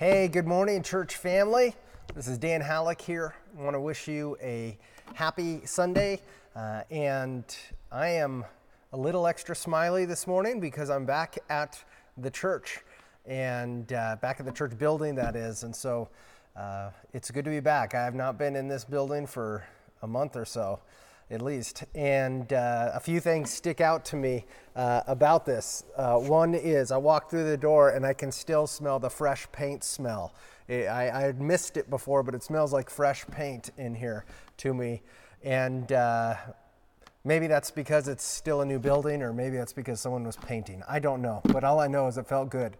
Hey, good morning, church family. This is Dan Halleck here. I want to wish you a happy Sunday. Uh, and I am a little extra smiley this morning because I'm back at the church and uh, back at the church building, that is. And so uh, it's good to be back. I have not been in this building for a month or so at least. And uh, a few things stick out to me uh, about this. Uh, one is I walk through the door and I can still smell the fresh paint smell. It, I, I, had missed it before, but it smells like fresh paint in here to me. And uh, maybe that's because it's still a new building, or maybe that's because someone was painting. I don't know. But all I know is it felt good.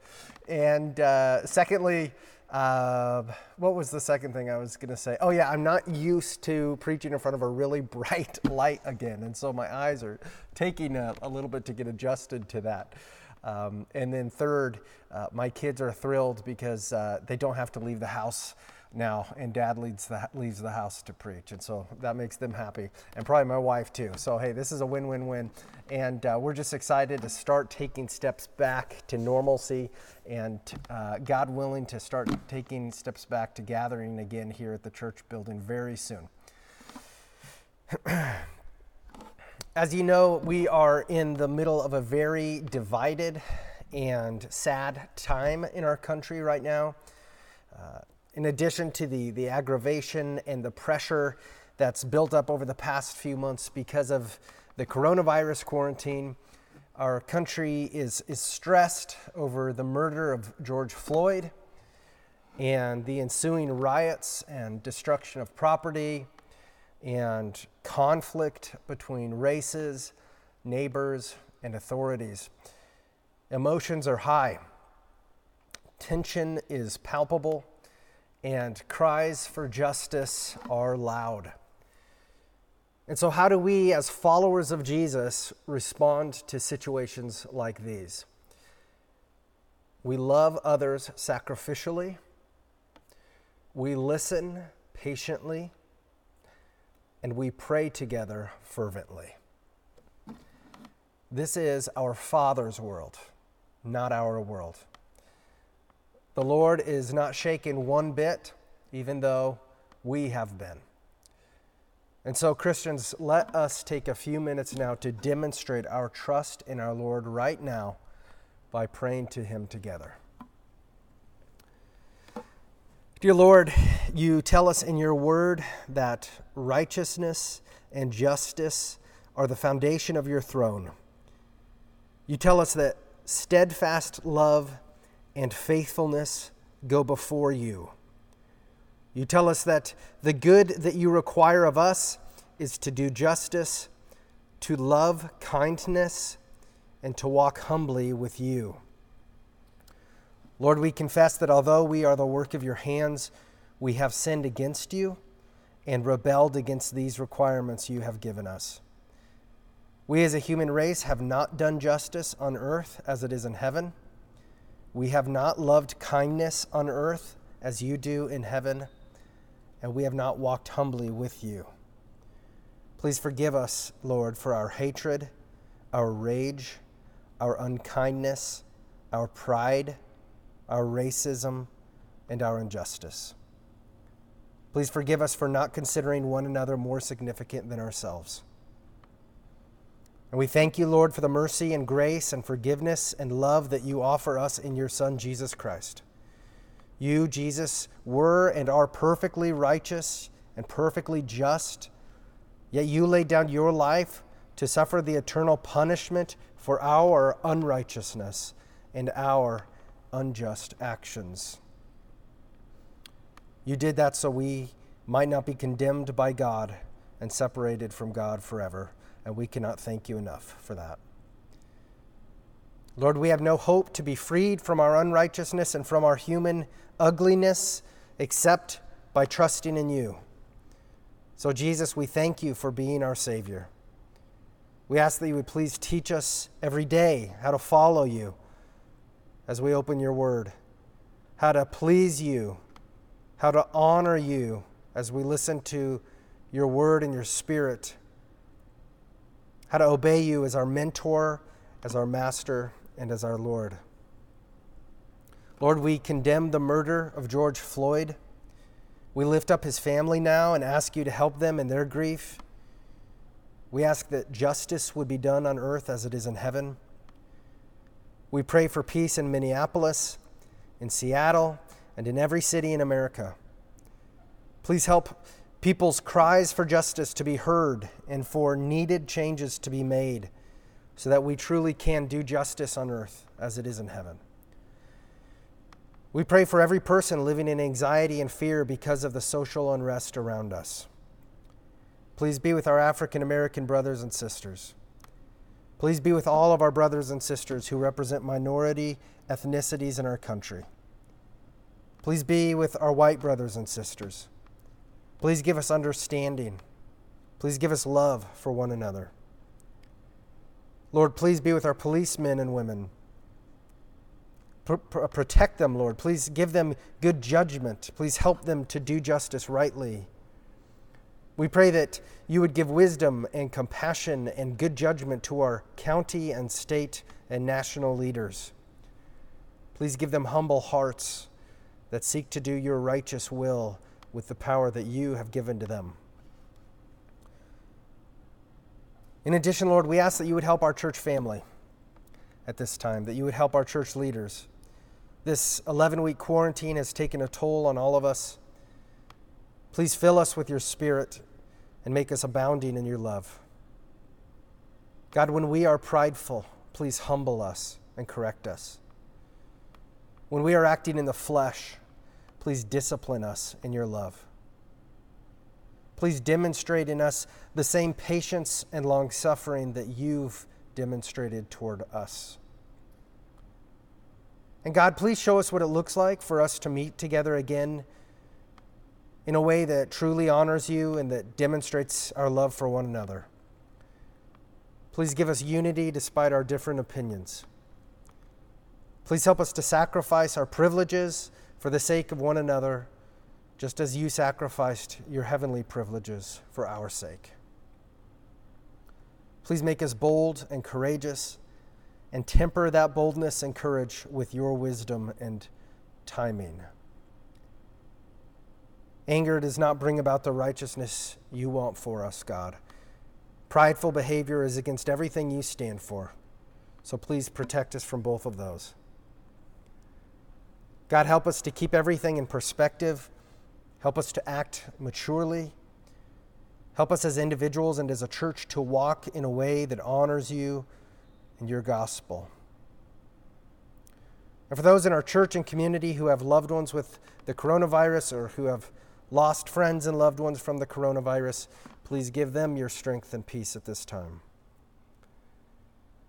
And uh, secondly, uh, what was the second thing I was going to say? Oh, yeah, I'm not used to preaching in front of a really bright light again. And so my eyes are taking a, a little bit to get adjusted to that. Um, and then, third, uh, my kids are thrilled because uh, they don't have to leave the house now, and dad leads the, leaves the house to preach. And so that makes them happy, and probably my wife too. So, hey, this is a win win win. And uh, we're just excited to start taking steps back to normalcy and, uh, God willing, to start taking steps back to gathering again here at the church building very soon. As you know, we are in the middle of a very divided and sad time in our country right now. Uh, in addition to the, the aggravation and the pressure that's built up over the past few months because of the coronavirus quarantine, our country is, is stressed over the murder of George Floyd and the ensuing riots and destruction of property and conflict between races, neighbors, and authorities. Emotions are high, tension is palpable, and cries for justice are loud. And so, how do we, as followers of Jesus, respond to situations like these? We love others sacrificially, we listen patiently, and we pray together fervently. This is our Father's world, not our world. The Lord is not shaken one bit, even though we have been. And so, Christians, let us take a few minutes now to demonstrate our trust in our Lord right now by praying to Him together. Dear Lord, you tell us in your word that righteousness and justice are the foundation of your throne. You tell us that steadfast love and faithfulness go before you. You tell us that the good that you require of us is to do justice, to love kindness, and to walk humbly with you. Lord, we confess that although we are the work of your hands, we have sinned against you and rebelled against these requirements you have given us. We as a human race have not done justice on earth as it is in heaven. We have not loved kindness on earth as you do in heaven, and we have not walked humbly with you. Please forgive us, Lord, for our hatred, our rage, our unkindness, our pride our racism, and our injustice. Please forgive us for not considering one another more significant than ourselves. And we thank you, Lord, for the mercy and grace and forgiveness and love that you offer us in your Son, Jesus Christ. You, Jesus, were and are perfectly righteous and perfectly just, yet you laid down your life to suffer the eternal punishment for our unrighteousness and our unjust actions. You did that so we might not be condemned by God and separated from God forever, and we cannot thank you enough for that. Lord, we have no hope to be freed from our unrighteousness and from our human ugliness except by trusting in you. So, Jesus, we thank you for being our Savior. We ask that you would please teach us every day how to follow you as we open your word, how to please you, how to honor you as we listen to your word and your spirit, how to obey you as our mentor, as our master, and as our Lord. Lord, we condemn the murder of George Floyd. We lift up his family now and ask you to help them in their grief. We ask that justice would be done on earth as it is in heaven. We pray for peace in Minneapolis, in Seattle, and in every city in America. Please help people's cries for justice to be heard and for needed changes to be made so that we truly can do justice on earth as it is in heaven. We pray for every person living in anxiety and fear because of the social unrest around us. Please be with our African American brothers and sisters. Please be with all of our brothers and sisters who represent minority ethnicities in our country. Please be with our white brothers and sisters. Please give us understanding. Please give us love for one another. Lord, please be with our policemen and women. Uh, protect them, Lord. Please give them good judgment. Please help them to do justice rightly. We pray that you would give wisdom and compassion and good judgment to our county and state and national leaders. Please give them humble hearts that seek to do your righteous will with the power that you have given to them. In addition, Lord, we ask that you would help our church family at this time, that you would help our church leaders. This 11 week quarantine has taken a toll on all of us. Please fill us with your spirit and make us abounding in your love. God, when we are prideful, please humble us and correct us. When we are acting in the flesh, please discipline us in your love. Please demonstrate in us the same patience and long suffering that you've demonstrated toward us. And God, please show us what it looks like for us to meet together again in a way that truly honors you and that demonstrates our love for one another. Please give us unity despite our different opinions. Please help us to sacrifice our privileges for the sake of one another, just as you sacrificed your heavenly privileges for our sake. Please make us bold and courageous and temper that boldness and courage with your wisdom and timing. Anger does not bring about the righteousness you want for us, God. Prideful behavior is against everything you stand for. So please protect us from both of those. God, help us to keep everything in perspective. Help us to act maturely. Help us as individuals and as a church to walk in a way that honors you and your gospel. And for those in our church and community who have loved ones with the coronavirus or who have lost friends and loved ones from the coronavirus, please give them your strength and peace at this time.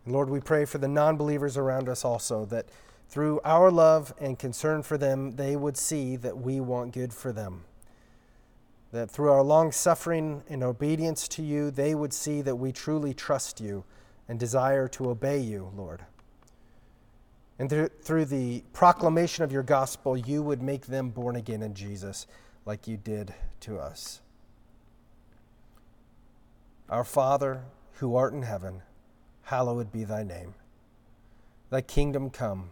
And Lord, we pray for the non believers around us also, that through our love and concern for them, they would see that we want good for them. That through our long suffering and obedience to you, they would see that we truly trust you and desire to obey you, Lord. And through the proclamation of your gospel, you would make them born again in Jesus like you did to us. Our Father, who art in heaven, hallowed be thy name. Thy kingdom come,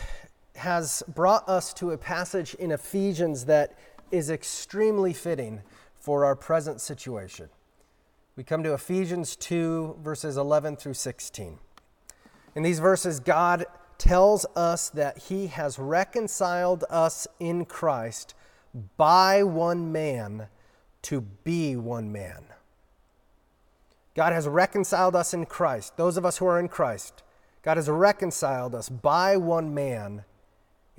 has brought us to a passage in Ephesians that is extremely fitting for our present situation. We come to Ephesians 2, verses 11 through 16. In these verses, God tells us that He has reconciled us in Christ by one man to be one man. God has reconciled us in Christ, those of us who are in Christ. God has reconciled us by one man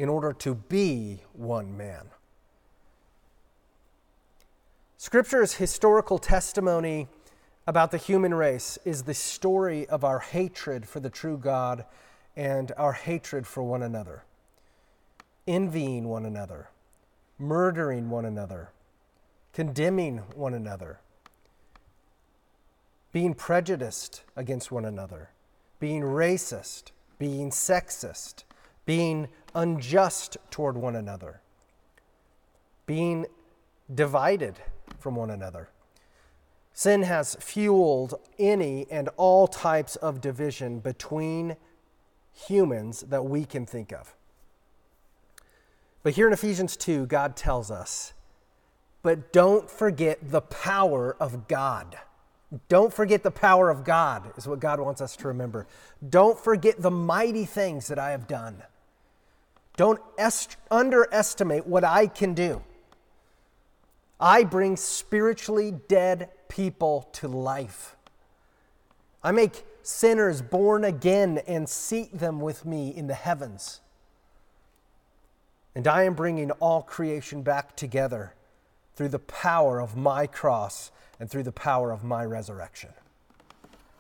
in order to be one man. Scripture's historical testimony about the human race is the story of our hatred for the true God and our hatred for one another. envying one another, murdering one another, condemning one another, being prejudiced against one another, being racist, being sexist, being unjust toward one another, being divided from one another. Sin has fueled any and all types of division between humans that we can think of. But here in Ephesians 2, God tells us, but don't forget the power of God. Don't forget the power of God, is what God wants us to remember. Don't forget the mighty things that I have done. Don't est- underestimate what I can do. I bring spiritually dead people to life. I make sinners born again and seat them with me in the heavens. And I am bringing all creation back together through the power of my cross and through the power of my resurrection.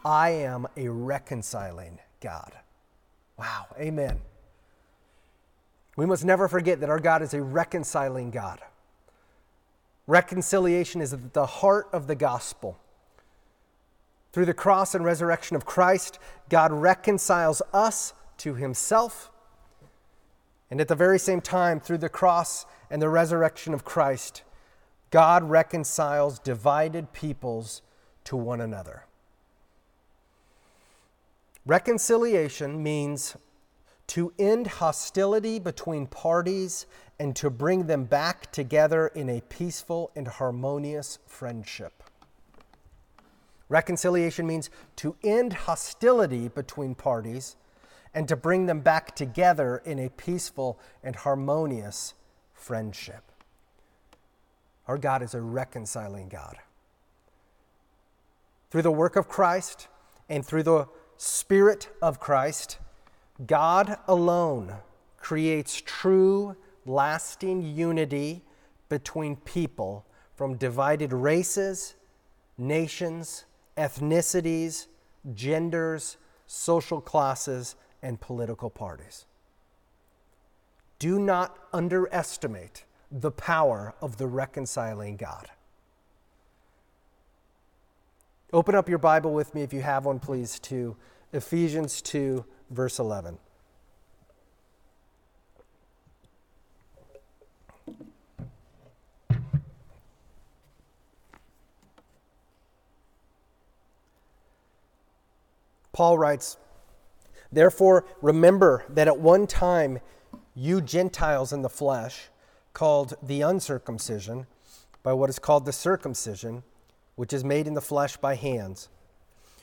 I am a reconciling God. Wow, amen. We must never forget that our God is a reconciling God. Reconciliation is at the heart of the gospel. Through the cross and resurrection of Christ, God reconciles us to himself. And at the very same time, through the cross and the resurrection of Christ, God reconciles divided peoples to one another. Reconciliation means to end hostility between parties and to bring them back together in a peaceful and harmonious friendship. Reconciliation means to end hostility between parties and to bring them back together in a peaceful and harmonious friendship. Our God is a reconciling God. Through the work of Christ and through the Spirit of Christ, God alone creates true, lasting unity between people from divided races, nations, ethnicities, genders, social classes, and political parties. Do not underestimate the power of the reconciling God. Open up your Bible with me, if you have one, please, to Ephesians 2, verse 11. Paul writes, Therefore, remember that at one time you Gentiles in the flesh, called the uncircumcision, by what is called the circumcision, which is made in the flesh by hands.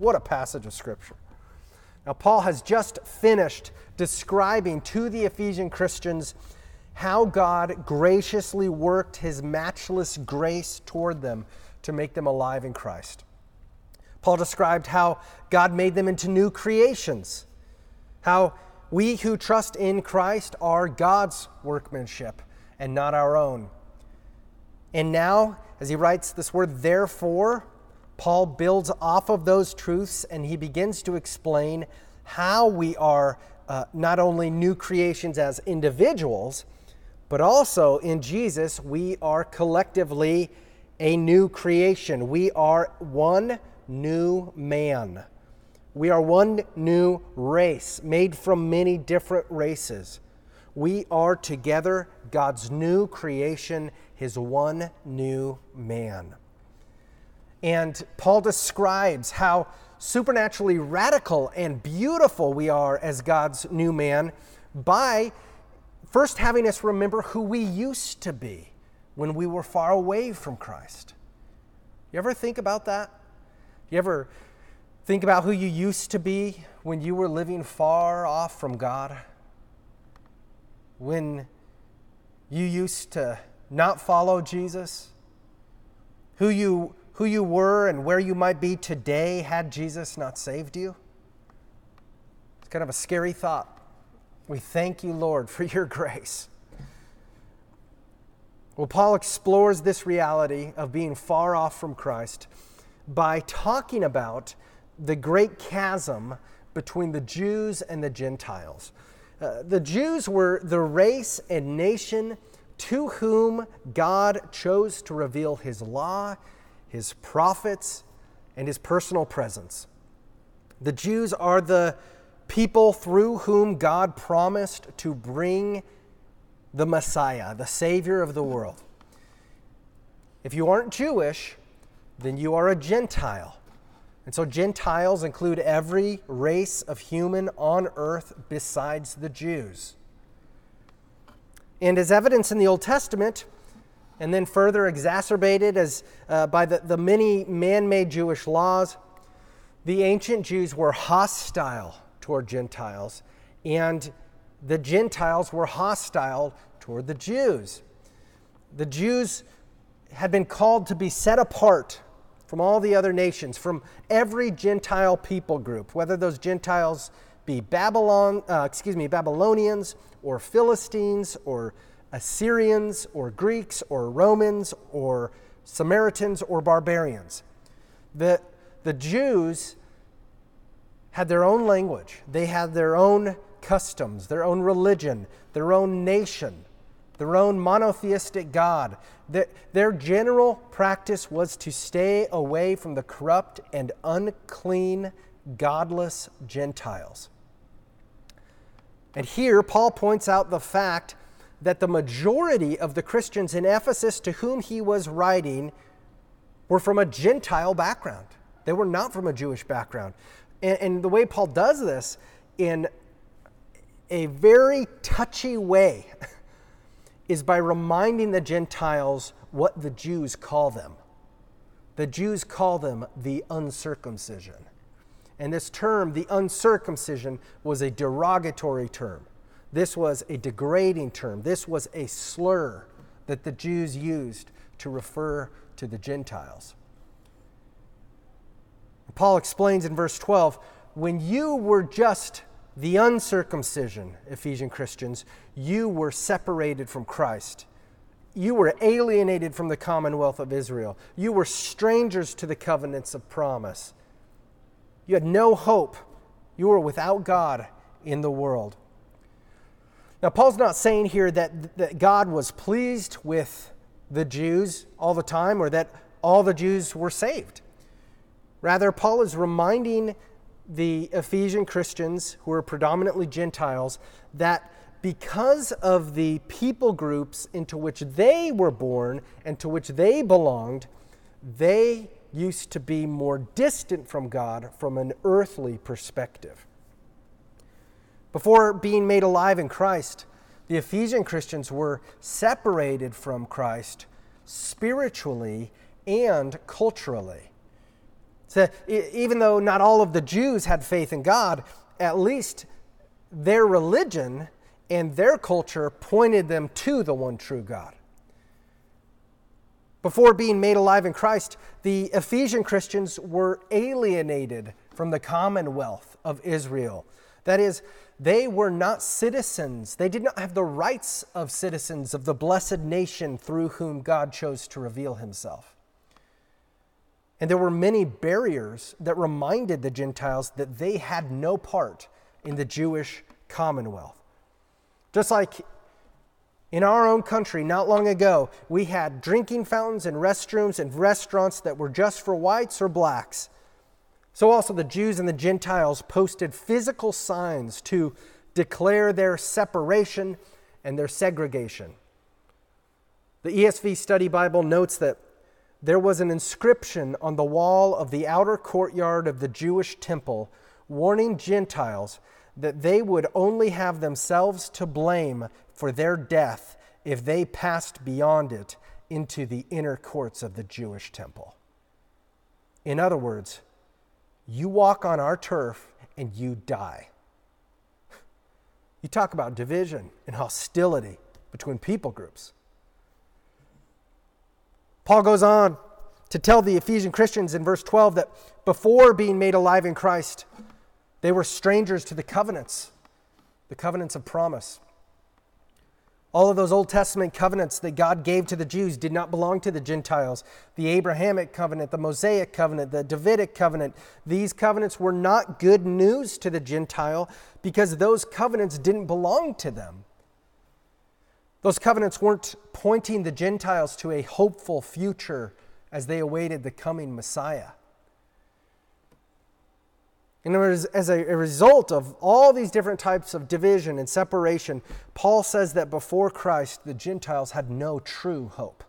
What a passage of Scripture. Now, Paul has just finished describing to the Ephesian Christians how God graciously worked his matchless grace toward them to make them alive in Christ. Paul described how God made them into new creations, how we who trust in Christ are God's workmanship and not our own. And now, as he writes this word, therefore, Paul builds off of those truths and he begins to explain how we are uh, not only new creations as individuals, but also in Jesus, we are collectively a new creation. We are one new man. We are one new race, made from many different races. We are together God's new creation, his one new man. And Paul describes how supernaturally radical and beautiful we are as God's new man by first having us remember who we used to be when we were far away from Christ. You ever think about that? You ever think about who you used to be when you were living far off from God? When you used to not follow Jesus? Who you, who you were and where you might be today had Jesus not saved you? It's kind of a scary thought. We thank you, Lord, for your grace. Well, Paul explores this reality of being far off from Christ by talking about the great chasm between the Jews and the Gentiles. Uh, the Jews were the race and nation to whom God chose to reveal his law, his prophets, and his personal presence. The Jews are the people through whom God promised to bring the Messiah, the Savior of the world. If you aren't Jewish, then you are a Gentile. And so Gentiles include every race of human on earth besides the Jews. And as evidence in the Old Testament, and then further exacerbated as, uh, by the, the many man made Jewish laws, the ancient Jews were hostile toward Gentiles, and the Gentiles were hostile toward the Jews. The Jews had been called to be set apart from all the other nations, from every Gentile people group, whether those Gentiles be Babylon, uh, excuse me, Babylonians or Philistines or Assyrians or Greeks or Romans or Samaritans or barbarians. The, the Jews had their own language, they had their own customs, their own religion, their own nation, their own monotheistic God. Their, their general practice was to stay away from the corrupt and unclean, godless Gentiles. And here, Paul points out the fact that the majority of the Christians in Ephesus to whom he was writing were from a Gentile background. They were not from a Jewish background. And, and the way Paul does this in a very touchy way is by reminding the Gentiles what the Jews call them. The Jews call them the uncircumcision. And this term, the uncircumcision, was a derogatory term. This was a degrading term. This was a slur that the Jews used to refer to the Gentiles. Paul explains in verse 12 when you were just the uncircumcision, Ephesian Christians, you were separated from Christ. You were alienated from the commonwealth of Israel. You were strangers to the covenants of promise. You had no hope. You were without God in the world. Now, Paul's not saying here that, that God was pleased with the Jews all the time or that all the Jews were saved. Rather, Paul is reminding the Ephesian Christians, who are predominantly Gentiles, that because of the people groups into which they were born and to which they belonged, they used to be more distant from God from an earthly perspective. Before being made alive in Christ, the Ephesian Christians were separated from Christ spiritually and culturally. So, even though not all of the Jews had faith in God, at least their religion and their culture pointed them to the one true God. Before being made alive in Christ, the Ephesian Christians were alienated from the commonwealth of Israel. That is, they were not citizens. They did not have the rights of citizens of the blessed nation through whom God chose to reveal himself. And there were many barriers that reminded the Gentiles that they had no part in the Jewish commonwealth. Just like in our own country, not long ago, we had drinking fountains and restrooms and restaurants that were just for whites or blacks. So also the Jews and the Gentiles posted physical signs to declare their separation and their segregation. The ESV Study Bible notes that there was an inscription on the wall of the outer courtyard of the Jewish temple warning Gentiles that they would only have themselves to blame for their death if they passed beyond it into the inner courts of the Jewish temple. In other words, you walk on our turf and you die. You talk about division and hostility between people groups. Paul goes on to tell the Ephesian Christians in verse 12 that before being made alive in Christ, they were strangers to the covenants, the covenants of promise. All of those Old Testament covenants that God gave to the Jews did not belong to the Gentiles. The Abrahamic covenant, the Mosaic covenant, the Davidic covenant, these covenants were not good news to the Gentile because those covenants didn't belong to them. Those covenants weren't pointing the Gentiles to a hopeful future as they awaited the coming Messiah. And as a result of all these different types of division and separation, Paul says that before Christ, the Gentiles had no true hope.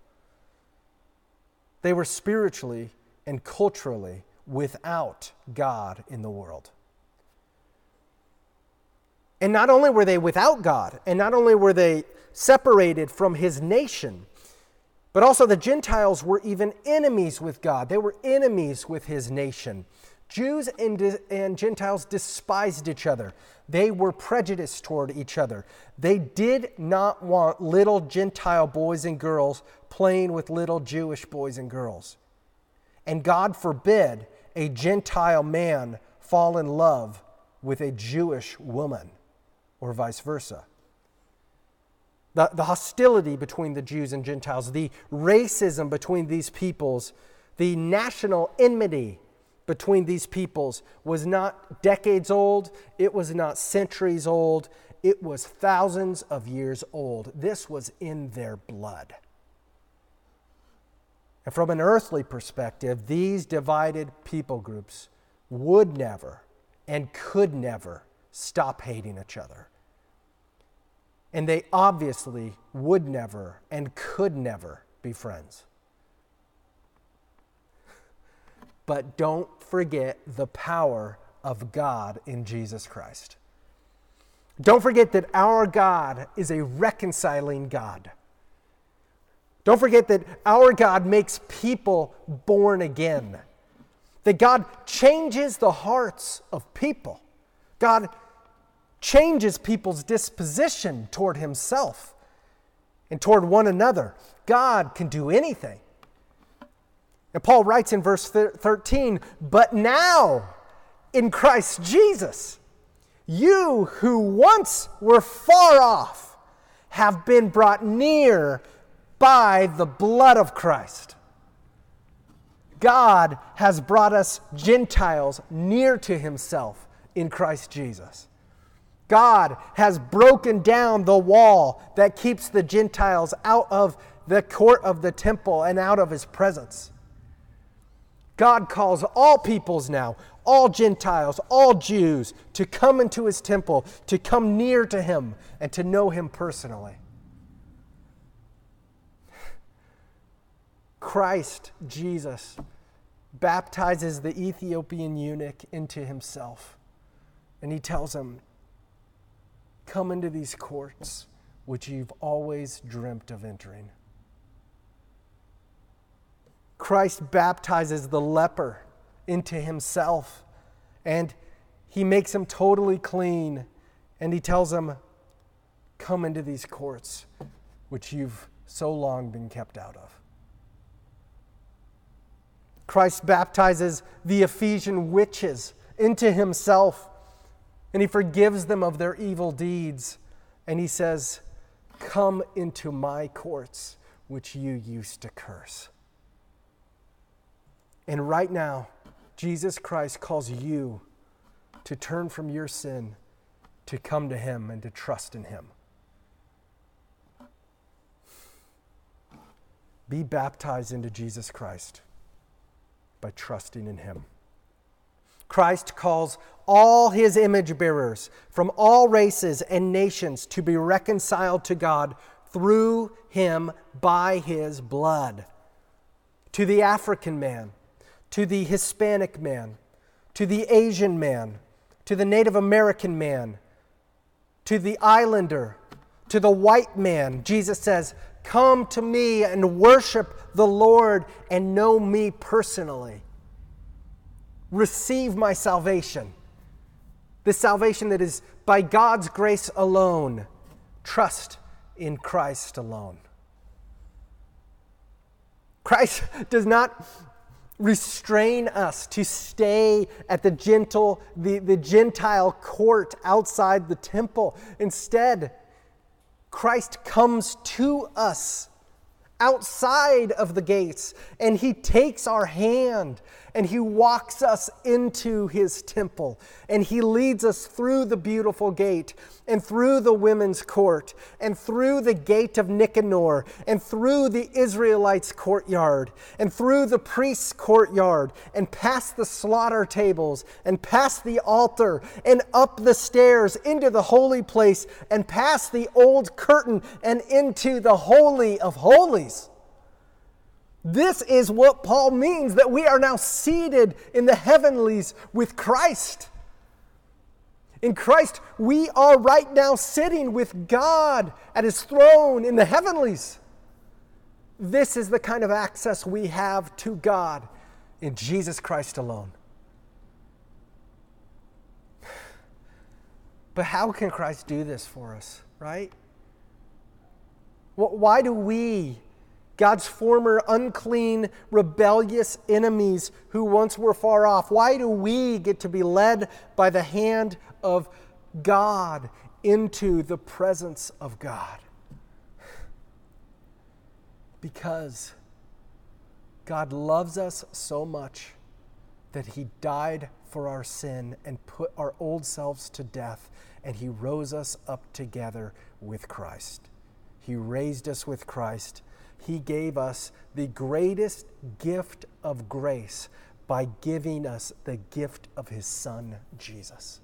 They were spiritually and culturally without God in the world. And not only were they without God, and not only were they separated from his nation, but also the Gentiles were even enemies with God. They were enemies with his nation. Jews and, and Gentiles despised each other. They were prejudiced toward each other. They did not want little Gentile boys and girls playing with little Jewish boys and girls. And God forbid a Gentile man fall in love with a Jewish woman, or vice versa. The, the hostility between the Jews and Gentiles, the racism between these peoples, the national enmity between these peoples was not decades old, it was not centuries old, it was thousands of years old. This was in their blood. And from an earthly perspective, these divided people groups would never and could never stop hating each other. And they obviously would never and could never be friends. But don't forget the power of God in Jesus Christ. Don't forget that our God is a reconciling God. Don't forget that our God makes people born again. That God changes the hearts of people. God changes people's disposition toward Himself and toward one another. God can do anything. And Paul writes in verse 13, but now in Christ Jesus, you who once were far off have been brought near by the blood of Christ. God has brought us Gentiles near to himself in Christ Jesus. God has broken down the wall that keeps the Gentiles out of the court of the temple and out of his presence. God calls all peoples now, all Gentiles, all Jews, to come into his temple, to come near to him, and to know him personally. Christ Jesus baptizes the Ethiopian eunuch into himself. And he tells him, Come into these courts which you've always dreamt of entering. Christ baptizes the leper into himself and he makes him totally clean and he tells him, Come into these courts which you've so long been kept out of. Christ baptizes the Ephesian witches into himself and he forgives them of their evil deeds. And he says, Come into my courts, which you used to curse. And right now, Jesus Christ calls you to turn from your sin, to come to Him, and to trust in Him. Be baptized into Jesus Christ by trusting in Him. Christ calls all his image bearers from all races and nations to be reconciled to God through him by his blood. To the African man, to the Hispanic man, to the Asian man, to the Native American man, to the islander, to the white man, Jesus says, Come to me and worship the Lord and know me personally. Receive my salvation. the salvation that is by God's grace alone. Trust in Christ alone. Christ does not restrain us to stay at the gentle, the, the Gentile court outside the temple. Instead, Christ comes to us outside of the gates and he takes our hand and he walks us into his temple and he leads us through the beautiful gate and through the women's court and through the gate of Nicanor and through the Israelites' courtyard and through the priest's courtyard and past the slaughter tables and past the altar and up the stairs into the holy place and past the old curtain and into the holy of holies. This is what Paul means that we are now seated in the heavenlies with Christ. In Christ, we are right now sitting with God at his throne in the heavenlies. This is the kind of access we have to God in Jesus Christ alone. But how can Christ do this for us, right? Why do we God's former unclean, rebellious enemies who once were far off. Why do we get to be led by the hand of God into the presence of God? Because God loves us so much that He died for our sin and put our old selves to death, and He rose us up together with Christ. He raised us with Christ he gave us the greatest gift of grace by giving us the gift of His Son, Jesus.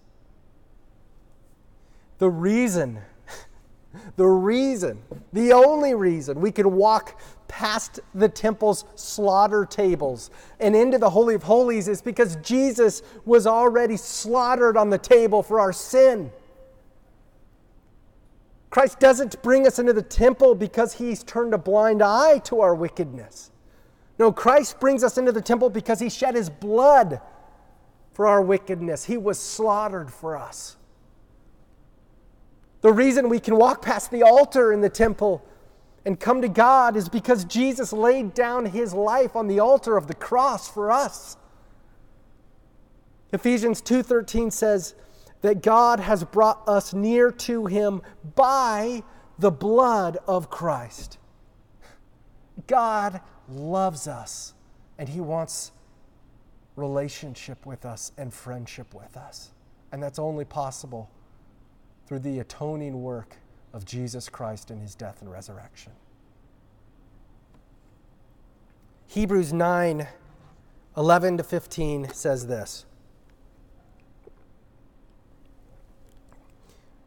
The reason, the reason, the only reason we can walk past the temple's slaughter tables and into the Holy of Holies is because Jesus was already slaughtered on the table for our sin. Christ doesn't bring us into the temple because he's turned a blind eye to our wickedness. No, Christ brings us into the temple because he shed his blood for our wickedness. He was slaughtered for us. The reason we can walk past the altar in the temple and come to God is because Jesus laid down his life on the altar of the cross for us. Ephesians 2:13 says, that God has brought us near to Him by the blood of Christ. God loves us and He wants relationship with us and friendship with us. And that's only possible through the atoning work of Jesus Christ in His death and resurrection. Hebrews 9 11 to 15 says this.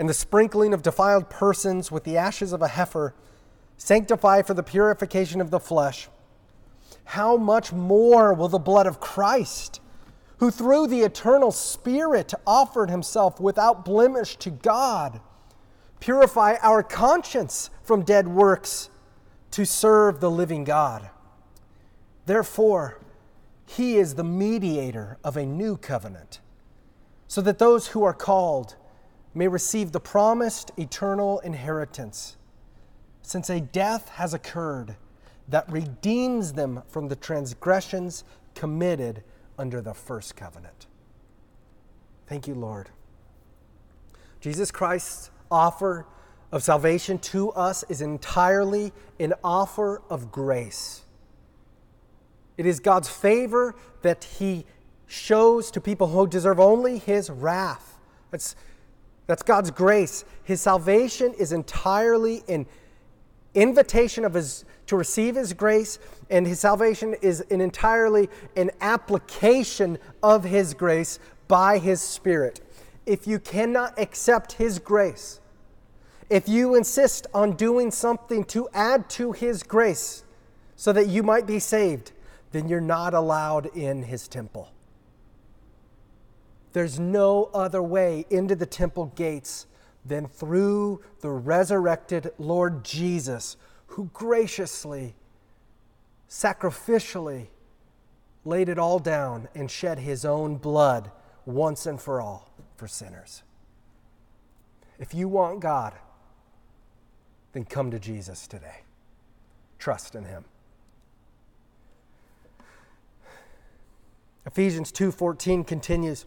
and the sprinkling of defiled persons with the ashes of a heifer sanctify for the purification of the flesh, how much more will the blood of Christ, who through the eternal Spirit offered himself without blemish to God, purify our conscience from dead works to serve the living God? Therefore, he is the mediator of a new covenant, so that those who are called may receive the promised eternal inheritance, since a death has occurred that redeems them from the transgressions committed under the first covenant. Thank you, Lord. Jesus Christ's offer of salvation to us is entirely an offer of grace. It is God's favor that He shows to people who deserve only His wrath. That's, that's God's grace. His salvation is entirely an invitation of his, to receive His grace, and His salvation is an entirely an application of His grace by His Spirit. If you cannot accept His grace, if you insist on doing something to add to His grace so that you might be saved, then you're not allowed in His temple. There's no other way into the temple gates than through the resurrected Lord Jesus, who graciously, sacrificially laid it all down and shed his own blood once and for all for sinners. If you want God, then come to Jesus today. Trust in him. Ephesians 2:14 continues,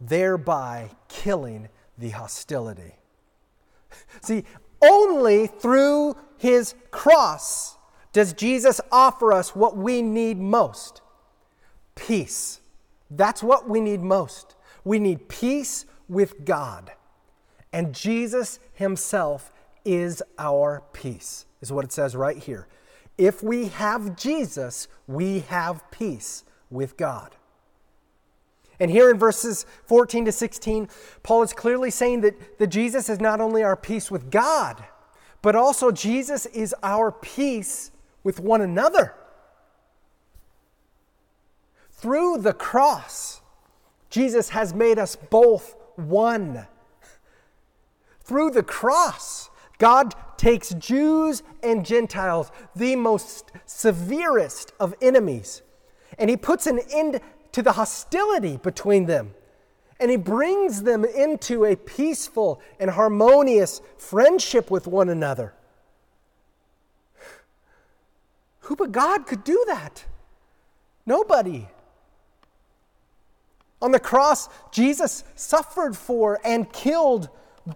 thereby killing the hostility. See, only through his cross does Jesus offer us what we need most peace. That's what we need most. We need peace with God. And Jesus himself is our peace, is what it says right here. If we have Jesus, we have peace with God. And here in verses 14 to 16, Paul is clearly saying that, that Jesus is not only our peace with God, but also Jesus is our peace with one another. Through the cross, Jesus has made us both one. Through the cross, God takes Jews and Gentiles, the most severest of enemies, and he puts an end to the hostility between them. And he brings them into a peaceful and harmonious friendship with one another. Who but God could do that? Nobody. On the cross, Jesus suffered for and killed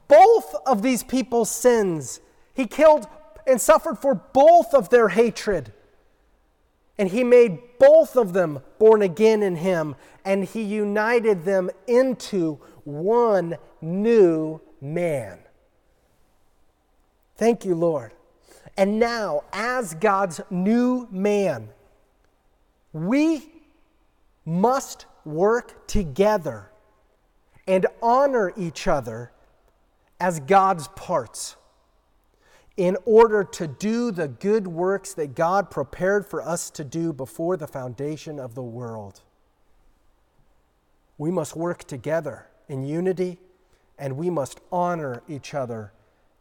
both of these people's sins. He killed and suffered for both of their hatred. And he made both of them born again in him, and he united them into one new man. Thank you, Lord. And now, as God's new man, we must work together and honor each other as God's parts in order to do the good works that God prepared for us to do before the foundation of the world. We must work together in unity and we must honor each other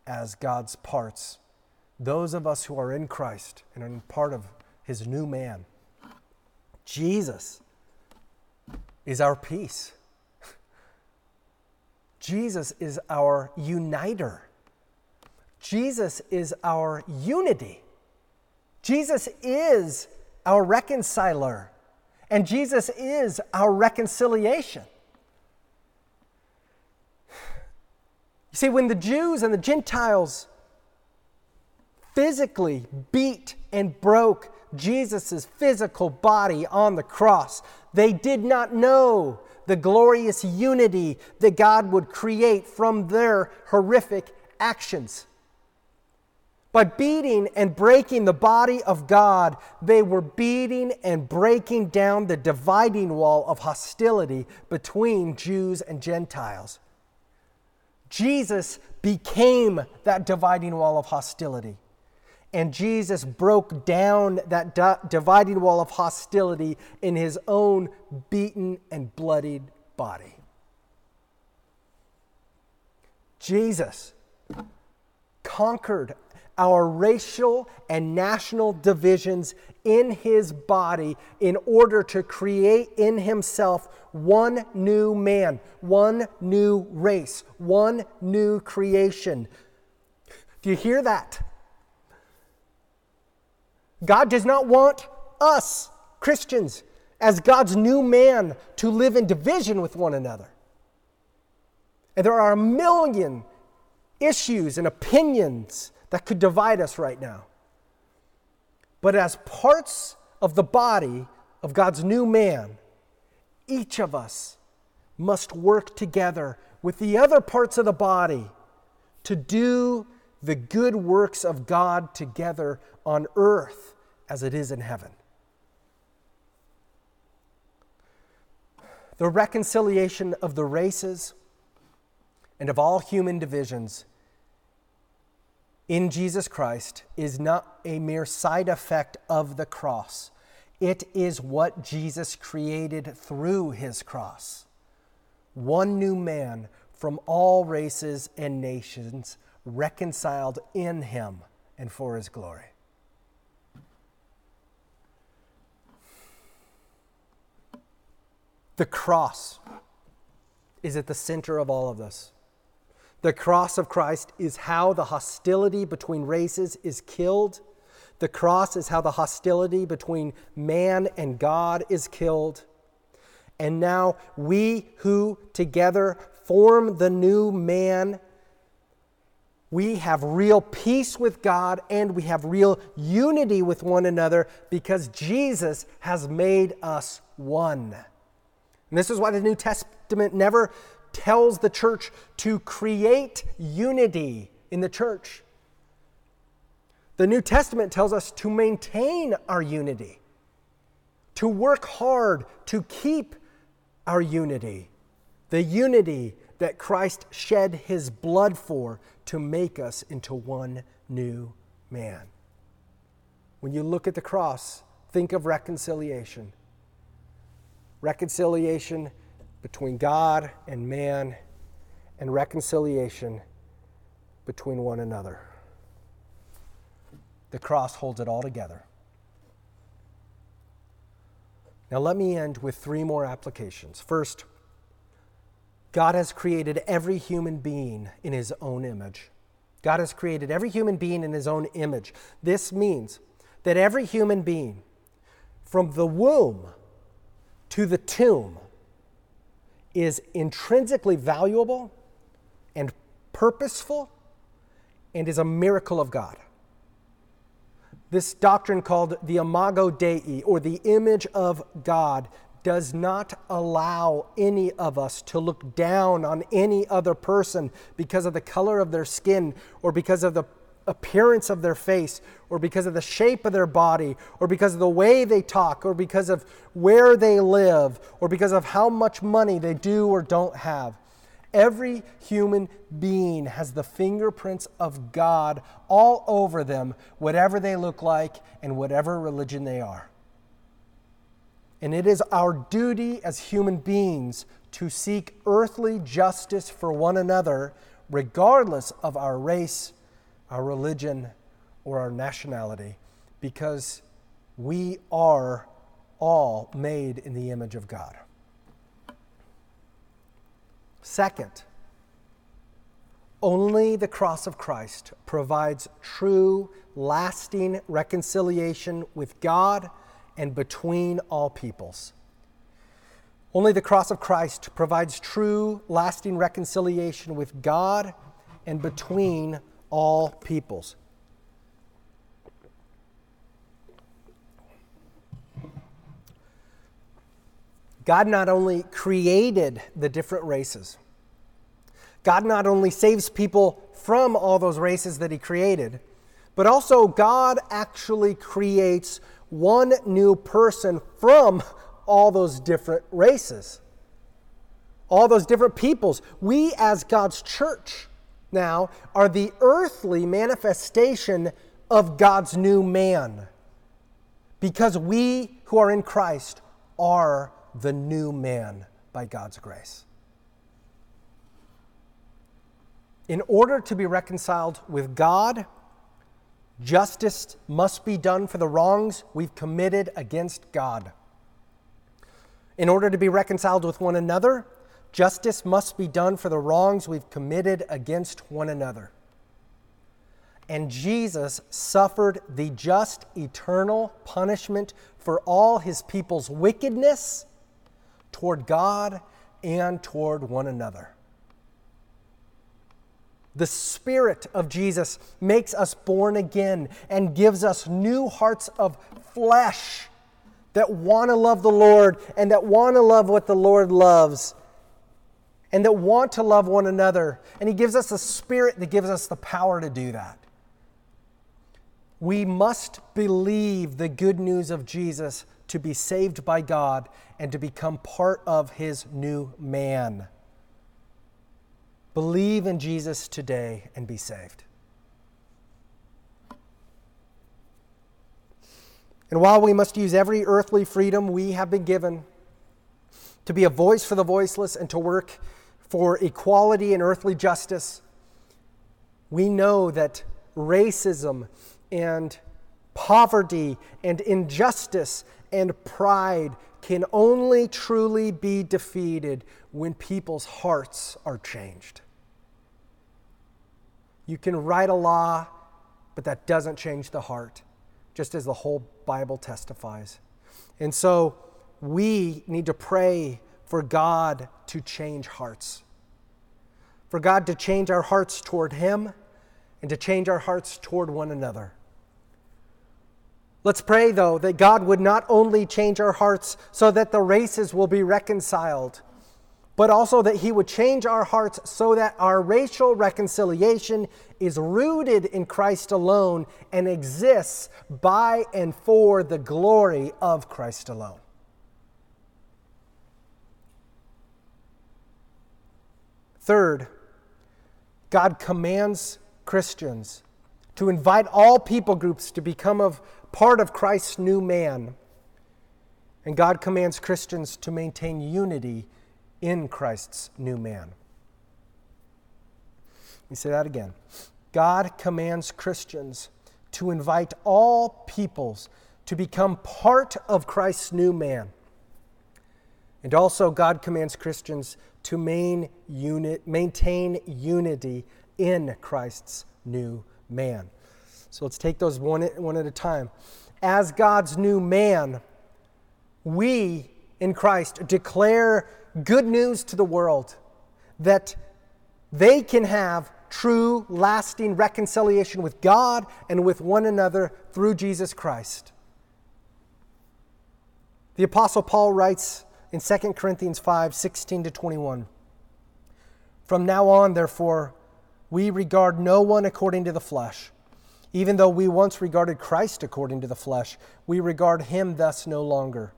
as God's parts. Those of us who are in Christ and are part of his new man. Jesus is our peace. Jesus is our uniter. Jesus is our unity. Jesus is our reconciler. And Jesus is our reconciliation. You see, when the Jews and the Gentiles physically beat and broke Jesus' physical body on the cross, they did not know the glorious unity that God would create from their horrific actions. By beating and breaking the body of God, they were beating and breaking down the dividing wall of hostility between Jews and Gentiles. Jesus became that dividing wall of hostility. And Jesus broke down that di- dividing wall of hostility in his own beaten and bloodied body. Jesus conquered our racial and national divisions in his body in order to create in himself one new man, one new race, one new creation. Do you hear that? God does not want us, Christians, as God's new man, to live in division with one another. And there are a million issues and opinions that could divide us right now. But as parts of the body of God's new man, each of us must work together with the other parts of the body to do the good works of God together on earth as it is in heaven. The reconciliation of the races and of all human divisions in Jesus Christ is not a mere side effect of the cross. It is what Jesus created through his cross. One new man from all races and nations reconciled in him and for his glory. The cross is at the center of all of this. The cross of Christ is how the hostility between races is killed. The cross is how the hostility between man and God is killed. And now we who together form the new man, we have real peace with God and we have real unity with one another because Jesus has made us one. And this is why the New Testament never tells the church to create unity in the church. The New Testament tells us to maintain our unity, to work hard to keep our unity, the unity that Christ shed his blood for to make us into one new man. When you look at the cross, think of reconciliation. Reconciliation between God and man and reconciliation between one another. The cross holds it all together. Now, let me end with three more applications. First, God has created every human being in his own image. God has created every human being in his own image. This means that every human being, from the womb to the tomb, is intrinsically valuable and purposeful and is a miracle of God. This doctrine called the imago Dei, or the image of God, does not allow any of us to look down on any other person because of the color of their skin or because of the appearance of their face or because of the shape of their body or because of the way they talk or because of where they live or because of how much money they do or don't have. Every human being has the fingerprints of God all over them, whatever they look like and whatever religion they are. And it is our duty as human beings to seek earthly justice for one another, regardless of our race our religion, or our nationality because we are all made in the image of God. Second, only the cross of Christ provides true, lasting reconciliation with God and between all peoples. Only the cross of Christ provides true, lasting reconciliation with God and between all peoples. God not only created the different races, God not only saves people from all those races that He created, but also God actually creates one new person from all those different races, all those different peoples. We, as God's church, now are the earthly manifestation of God's new man. Because we who are in Christ are the new man by God's grace. In order to be reconciled with God, justice must be done for the wrongs we've committed against God. In order to be reconciled with one another, justice must be done for the wrongs we've committed against one another. And Jesus suffered the just eternal punishment for all his people's wickedness toward God and toward one another. The Spirit of Jesus makes us born again and gives us new hearts of flesh that want to love the Lord and that want to love what the Lord loves and that want to love one another. And He gives us a spirit that gives us the power to do that. We must believe the good news of Jesus to be saved by God and to become part of His new man. Believe in Jesus today and be saved. And while we must use every earthly freedom we have been given to be a voice for the voiceless and to work for equality and earthly justice, we know that racism and poverty and injustice and pride can only truly be defeated when people's hearts are changed. You can write a law, but that doesn't change the heart, just as the whole Bible testifies. And so we need to pray for God to change hearts, for God to change our hearts toward Him and to change our hearts toward one another. Let's pray, though, that God would not only change our hearts so that the races will be reconciled, but also that He would change our hearts so that our racial reconciliation is rooted in Christ alone and exists by and for the glory of Christ alone. Third, God commands Christians to invite all people groups to become of part of Christ's new man. And God commands Christians to maintain unity in Christ's new man. Let me say that again. God commands Christians to invite all peoples to become part of Christ's new man. And also, God commands Christians to main unit, maintain unity in Christ's new man. So let's take those one, one at a time. As God's new man, we in Christ declare good news to the world that they can have true, lasting reconciliation with God and with one another through Jesus Christ. The Apostle Paul writes in 2 Corinthians 5 16 to 21. From now on, therefore, we regard no one according to the flesh. Even though we once regarded Christ according to the flesh, we regard him thus no longer.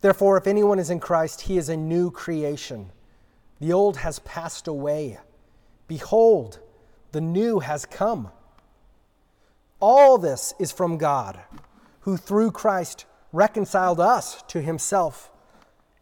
Therefore, if anyone is in Christ, he is a new creation. The old has passed away. Behold, the new has come. All this is from God, who through Christ reconciled us to himself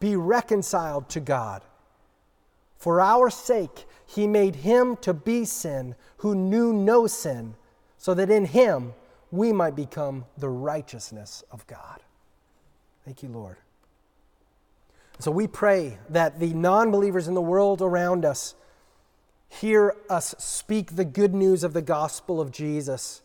be reconciled to God. For our sake, he made him to be sin who knew no sin, so that in him we might become the righteousness of God. Thank you, Lord. So we pray that the non believers in the world around us hear us speak the good news of the gospel of Jesus,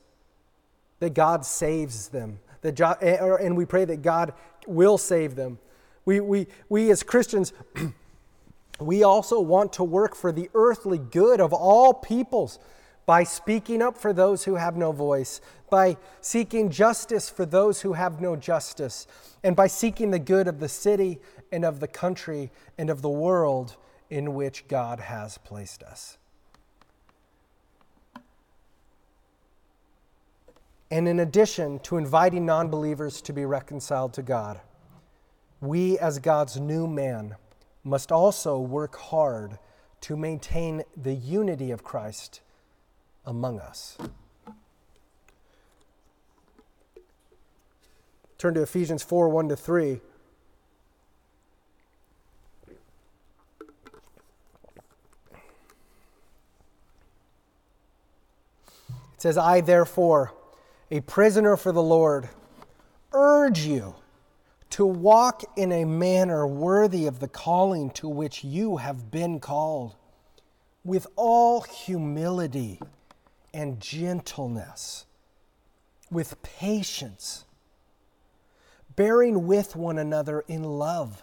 that God saves them, that, eh, and we pray that God will save them. We, we, we as Christians, we also want to work for the earthly good of all peoples by speaking up for those who have no voice, by seeking justice for those who have no justice, and by seeking the good of the city and of the country and of the world in which God has placed us. And in addition to inviting non believers to be reconciled to God, we as God's new man must also work hard to maintain the unity of Christ among us. Turn to Ephesians 4 1 to 3. It says, I therefore, a prisoner for the Lord, urge you to walk in a manner worthy of the calling to which you have been called, with all humility and gentleness, with patience, bearing with one another in love,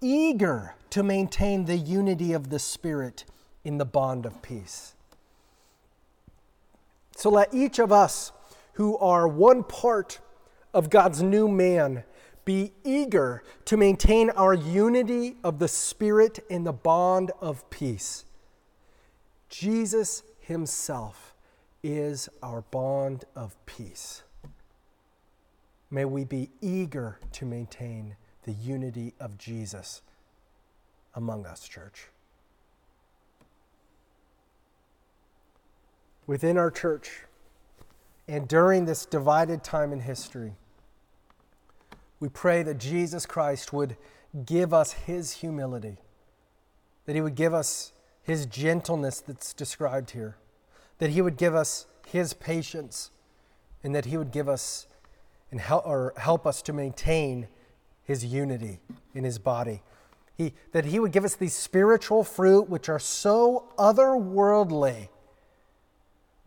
eager to maintain the unity of the Spirit in the bond of peace. So let each of us who are one part of God's new man be eager to maintain our unity of the Spirit in the bond of peace. Jesus Himself is our bond of peace. May we be eager to maintain the unity of Jesus among us, church. Within our church, and during this divided time in history, we pray that Jesus Christ would give us his humility, that he would give us his gentleness that's described here, that he would give us his patience, and that he would give us and help, or help us to maintain his unity in his body. He, that he would give us these spiritual fruit which are so otherworldly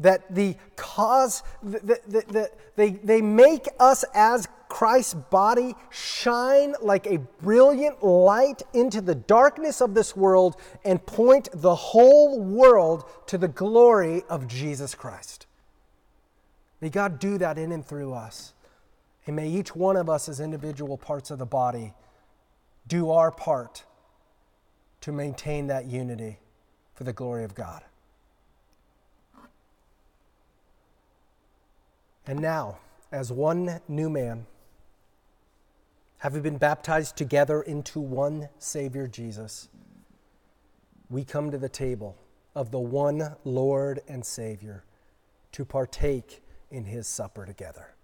that the cause, that, that, that they, they make us as Christ's body shine like a brilliant light into the darkness of this world and point the whole world to the glory of Jesus Christ. May God do that in and through us. And may each one of us, as individual parts of the body, do our part to maintain that unity for the glory of God. And now, as one new man, having been baptized together into one Savior Jesus, we come to the table of the one Lord and Savior to partake in his supper together.